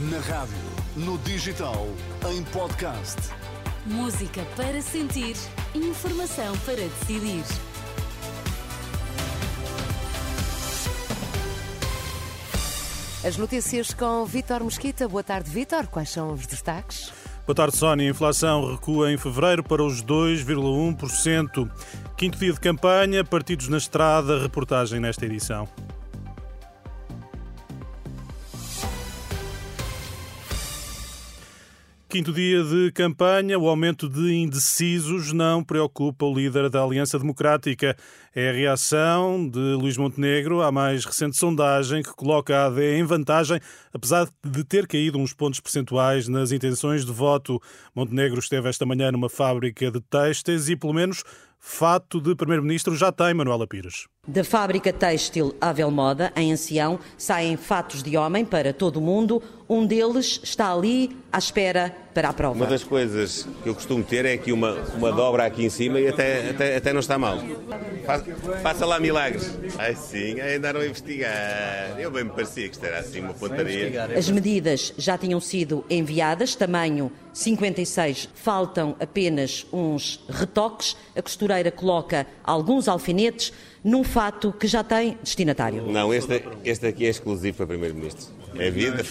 Na rádio, no digital, em podcast. Música para sentir, informação para decidir. As notícias com Vítor Mesquita. Boa tarde, Vítor. Quais são os destaques? Boa tarde, Sónia. A inflação recua em fevereiro para os 2,1%. Quinto dia de campanha, partidos na estrada, reportagem nesta edição. Quinto dia de campanha, o aumento de indecisos não preocupa o líder da Aliança Democrática. É a reação de Luís Montenegro à mais recente sondagem que coloca a AD em vantagem, apesar de ter caído uns pontos percentuais nas intenções de voto. Montenegro esteve esta manhã numa fábrica de têxteis e, pelo menos, fato de Primeiro-Ministro já tem Manuela Pires. Da fábrica têxtil Avel Moda, em Ancião, saem fatos de homem para todo o mundo. Um deles está ali à espera para a prova. Uma das coisas que eu costumo ter é aqui uma, uma dobra aqui em cima e até, até, até não está mal. Faça lá milagres. Ai sim, andaram a investigar. Eu bem me parecia que isto era assim uma pontaria. As medidas já tinham sido enviadas, tamanho 56, faltam apenas uns retoques. A costureira coloca alguns alfinetes num fato que já tem destinatário. Não, este, este aqui é exclusivo para Primeiro-Ministro. É vida.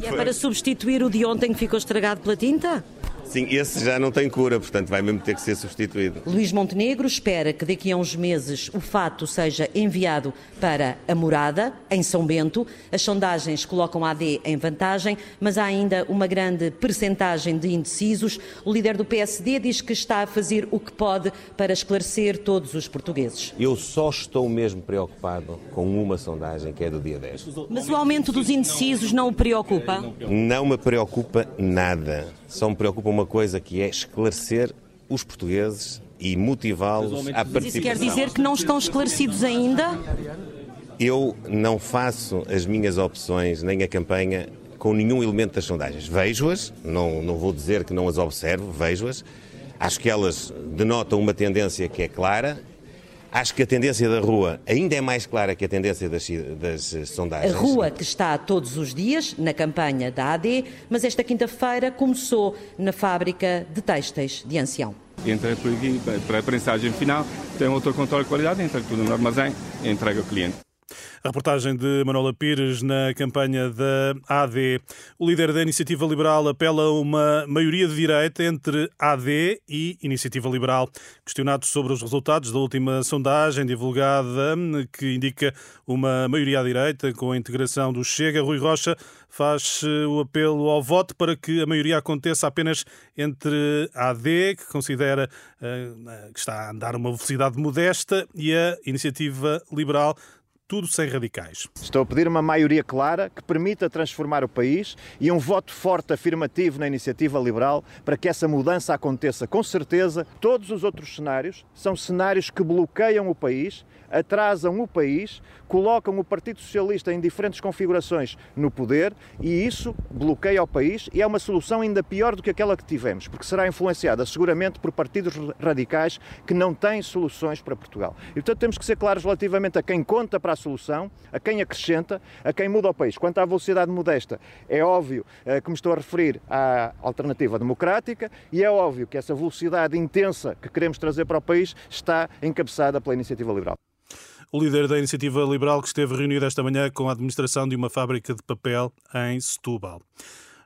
E é para substituir o de ontem que ficou estragado pela tinta? Sim, esse já não tem cura, portanto vai mesmo ter que ser substituído. Luís Montenegro espera que daqui a uns meses o fato seja enviado para a morada, em São Bento. As sondagens colocam a AD em vantagem, mas há ainda uma grande percentagem de indecisos. O líder do PSD diz que está a fazer o que pode para esclarecer todos os portugueses. Eu só estou mesmo preocupado com uma sondagem, que é do dia 10. Mas o aumento dos indecisos não o preocupa? Não me preocupa nada. Só me preocupa uma coisa que é esclarecer os portugueses e motivá-los à participação. Isso quer dizer que não estão esclarecidos ainda? Eu não faço as minhas opções nem a campanha com nenhum elemento das sondagens. Vejo-as, não, não vou dizer que não as observo, vejo-as. Acho que elas denotam uma tendência que é clara Acho que a tendência da rua ainda é mais clara que a tendência das, das, sondagens. A rua que está todos os dias na campanha da AD, mas esta quinta-feira começou na fábrica de têxteis de Ancião. Entra por aqui para a prensagem final, tem outro controle de qualidade, entra tudo no armazém e entrega ao cliente. A reportagem de Manuela Pires na campanha da AD. O líder da Iniciativa Liberal apela a uma maioria de direita entre AD e Iniciativa Liberal. Questionado sobre os resultados da última sondagem divulgada, que indica uma maioria à direita com a integração do Chega, Rui Rocha faz o apelo ao voto para que a maioria aconteça apenas entre a AD, que considera eh, que está a andar uma velocidade modesta, e a Iniciativa Liberal tudo sem radicais. Estou a pedir uma maioria clara que permita transformar o país e um voto forte afirmativo na iniciativa liberal para que essa mudança aconteça. Com certeza, todos os outros cenários são cenários que bloqueiam o país atrasam o país, colocam o Partido Socialista em diferentes configurações no poder e isso bloqueia o país e é uma solução ainda pior do que aquela que tivemos, porque será influenciada seguramente por partidos radicais que não têm soluções para Portugal. E portanto temos que ser claros relativamente a quem conta para a solução, a quem acrescenta, a quem muda o país. Quanto à velocidade modesta, é óbvio eh, que me estou a referir à alternativa democrática e é óbvio que essa velocidade intensa que queremos trazer para o país está encabeçada pela iniciativa liberal o líder da Iniciativa Liberal que esteve reunido esta manhã com a administração de uma fábrica de papel em Setúbal.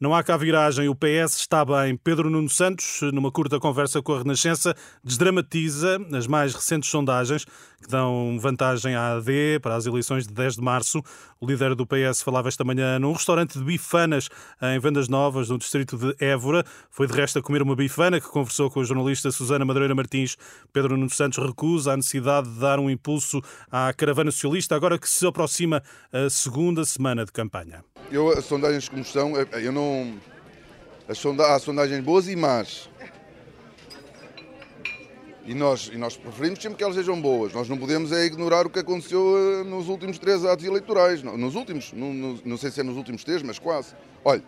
Não há cá viragem, o PS está bem. Pedro Nuno Santos, numa curta conversa com a Renascença, desdramatiza as mais recentes sondagens que dão vantagem à AD para as eleições de 10 de março. O líder do PS falava esta manhã num restaurante de bifanas em Vendas Novas, no distrito de Évora. Foi de resto a comer uma bifana que conversou com a jornalista Susana Madureira Martins. Pedro Nuno Santos recusa a necessidade de dar um impulso à caravana socialista, agora que se aproxima a segunda semana de campanha. Eu, as sondagens como estão, eu não. As sonda, há sondagens boas e más. E nós, e nós preferimos sempre que elas sejam boas. Nós não podemos é ignorar o que aconteceu eh, nos últimos três atos eleitorais. Nos últimos, não, não, sei se é nos últimos três, mas quase. Olha,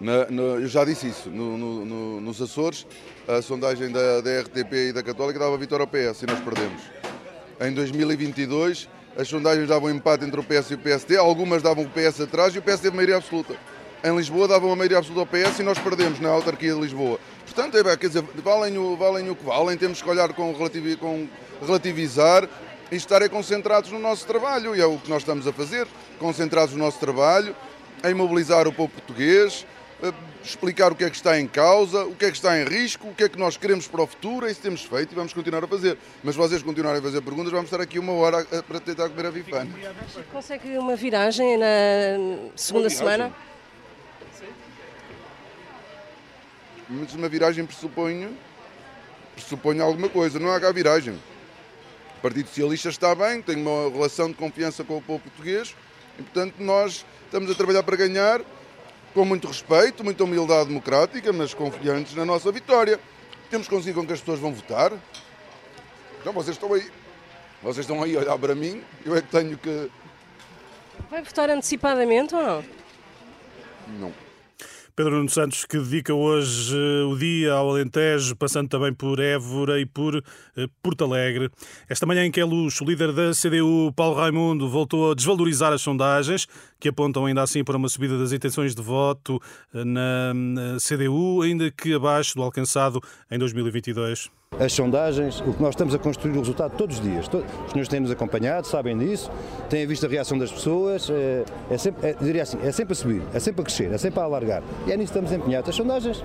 na, na, eu já disse isso, no, nos Açores, a sondagem da, da RTP e da Católica dava vitória ao PS e nós perdemos. Em 2022 as sondagens davam empate entre o PS e o PSD, algumas davam o PS atrás e o PS teve maioria absoluta. Em Lisboa davam a maioria absoluta ao PS e nós perdemos na autarquia de Lisboa. Portanto, é, quer dizer, valem o, valem o que valem, temos que olhar com, relativi, com relativizar e estarem concentrados no nosso trabalho. E é o que nós estamos a fazer, concentrados no nosso trabalho, em mobilizar o povo português, explicar o que é que está em causa, o que é que está em risco, o que é que nós queremos para o futuro, é isso temos feito e vamos continuar a fazer. Mas se vocês continuarem a fazer perguntas, vamos estar aqui uma hora para tentar comer a bifana. Consegue uma viragem na segunda Uma viragem? semana? Mas uma viragem pressupõe, pressupõe alguma coisa, não há cá viragem. O Partido Socialista está bem, tem uma relação de confiança com o povo português e, portanto, nós estamos a trabalhar para ganhar com muito respeito, muita humildade democrática, mas confiantes na nossa vitória. Temos conseguido com que as pessoas vão votar. Então vocês estão aí. Vocês estão aí a olhar para mim, eu é que tenho que. Vai votar antecipadamente ou não? Não. Pedro Nuno Santos, que dedica hoje eh, o dia ao Alentejo, passando também por Évora e por eh, Porto Alegre. Esta manhã em que é o líder da CDU, Paulo Raimundo, voltou a desvalorizar as sondagens, que apontam ainda assim para uma subida das intenções de voto eh, na CDU, ainda que abaixo do alcançado em 2022. As sondagens, o que nós estamos a construir o resultado todos os dias. Os senhores têm-nos acompanhado, sabem disso, têm visto a reação das pessoas, é, é sempre, é, diria assim, é sempre a subir, é sempre a crescer, é sempre a alargar. E é nisso que estamos empenhados. As sondagens,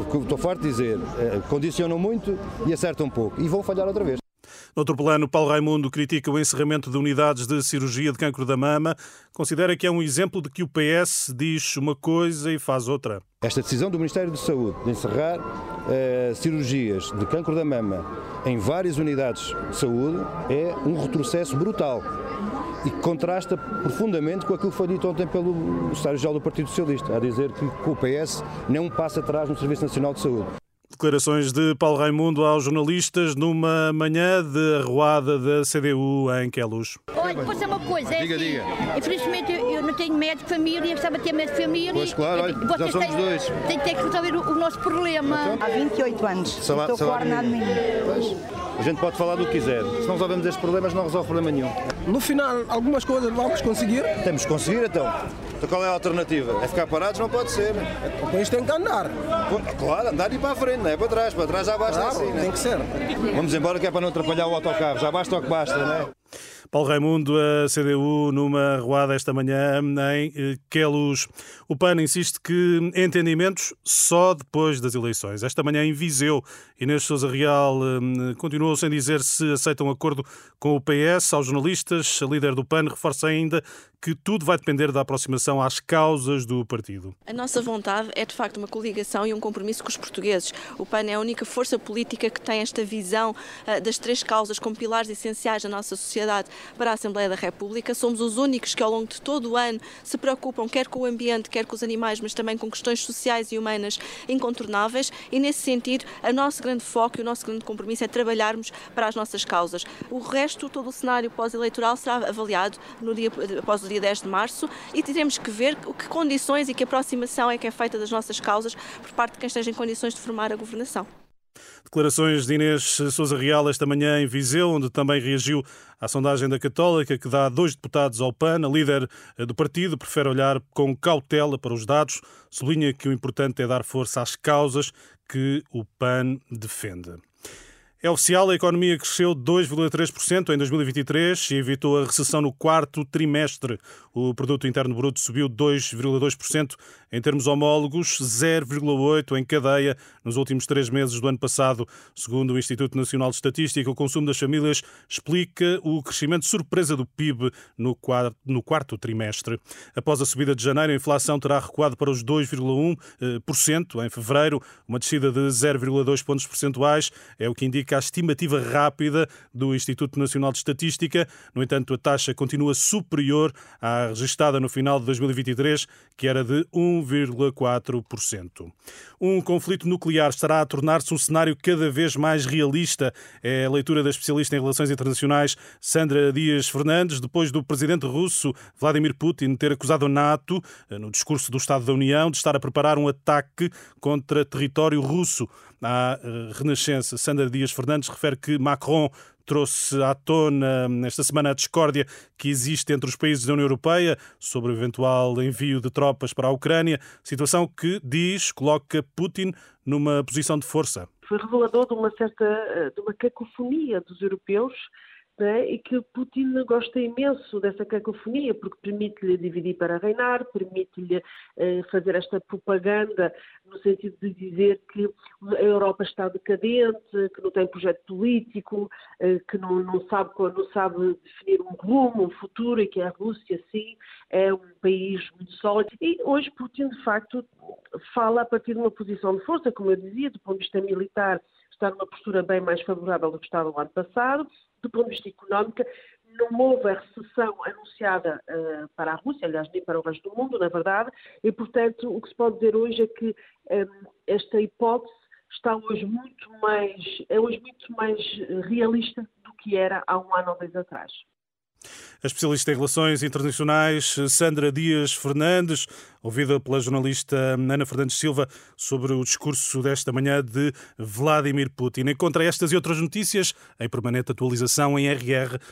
o que estou farto de dizer, é, condicionam muito e acertam pouco. E vão falhar outra vez. Noutro plano, Paulo Raimundo critica o encerramento de unidades de cirurgia de cancro da mama. Considera que é um exemplo de que o PS diz uma coisa e faz outra. Esta decisão do Ministério da Saúde de encerrar eh, cirurgias de cancro da mama em várias unidades de saúde é um retrocesso brutal e que contrasta profundamente com aquilo que foi dito ontem pelo secretário-geral do Partido Socialista, a dizer que o PS não passa atrás no Serviço Nacional de Saúde. Declarações de Paulo Raimundo aos jornalistas numa manhã de arruada da CDU em Queluz. Olha, depois é uma coisa, é Diga, assim, diga. Infelizmente eu, eu não tenho médico de família, gostava de ter médico de família. Pois, claro, olha, já somos têm, dois. Têm, têm que resolver o, o nosso problema. Há 28 anos. Salário- Estou com ordenado mínimo. a gente pode falar do que quiser. Se não resolvemos estes problemas, não resolve problema nenhum. No final, algumas coisas vamos conseguir. Temos que conseguir então. Então qual é a alternativa? É ficar parados? Não pode ser. O país tem que andar. Claro, andar e para a frente, não é para trás. Para trás já basta Claro, assim. né? tem que ser. Vamos embora que é para não atrapalhar o autocarro. Já basta o que basta, não é? Paulo Raimundo, a CDU, numa arruada esta manhã em eh, Queluz. O PAN insiste que entendimentos só depois das eleições. Esta manhã em Viseu, Inês Sousa Real eh, continuou sem dizer se aceita um acordo com o PS. Aos jornalistas, a líder do PAN reforça ainda que tudo vai depender da aproximação às causas do partido. A nossa vontade é de facto uma coligação e um compromisso com os portugueses. O PAN é a única força política que tem esta visão ah, das três causas como pilares essenciais da nossa sociedade para a Assembleia da República. Somos os únicos que ao longo de todo o ano se preocupam quer com o ambiente, quer com os animais, mas também com questões sociais e humanas incontornáveis e nesse sentido o nosso grande foco e o nosso grande compromisso é trabalharmos para as nossas causas. O resto, todo o cenário pós-eleitoral será avaliado no dia, após o dia 10 de março e teremos que ver que condições e que aproximação é que é feita das nossas causas por parte de quem esteja em condições de formar a governação. Declarações de Inês Sousa Real esta manhã em Viseu, onde também reagiu à sondagem da Católica, que dá dois deputados ao PAN. A líder do partido prefere olhar com cautela para os dados, sublinha que o importante é dar força às causas que o PAN defende. É oficial, a economia cresceu 2,3% em 2023 e evitou a recessão no quarto trimestre. O produto interno bruto subiu 2,2% em termos homólogos, 0,8% em cadeia nos últimos três meses do ano passado. Segundo o Instituto Nacional de Estatística, o consumo das famílias explica o crescimento surpresa do PIB no quarto, no quarto trimestre. Após a subida de janeiro, a inflação terá recuado para os 2,1% em fevereiro, uma descida de 0,2 pontos percentuais, é o que indica a estimativa rápida do Instituto Nacional de Estatística. No entanto, a taxa continua superior à registada no final de 2023, que era de 1,4%. Um conflito nuclear estará a tornar-se um cenário cada vez mais realista. É a leitura da especialista em relações internacionais Sandra Dias Fernandes, depois do presidente russo Vladimir Putin ter acusado a NATO, no discurso do Estado da União, de estar a preparar um ataque contra território russo. À eh, Renascença, Sandra Dias Fernandes refere que Macron trouxe à tona esta semana a discórdia que existe entre os países da União Europeia sobre o eventual envio de tropas para a Ucrânia, situação que, diz, coloca Putin numa posição de força. Foi revelador de uma certa eh, de uma cacofonia dos europeus né, e que Putin gosta imenso dessa cacofonia, porque permite-lhe dividir para reinar, permite-lhe eh, fazer esta propaganda no sentido de dizer que a Europa está decadente, que não tem projeto político, eh, que não, não, sabe, não sabe definir um rumo, um futuro, e que a Rússia, sim, é um país muito sólido. E hoje Putin, de facto, fala a partir de uma posição de força, como eu dizia, do ponto de vista militar, está numa postura bem mais favorável do que estava no ano passado, do ponto de vista económico, não houve a recessão anunciada uh, para a Rússia, aliás, nem para o resto do mundo, na verdade, e, portanto, o que se pode dizer hoje é que um, eh, esta hipótese está hoje muito mais, é hoje muito mais realista do que era há um ano ou dois atrás. A especialista em relações internacionais Sandra Dias Fernandes, ouvida pela jornalista Ana Fernandes Silva sobre o discurso desta manhã de Vladimir Putin. Encontra estas e outras notícias em permanente atualização em rr.pt.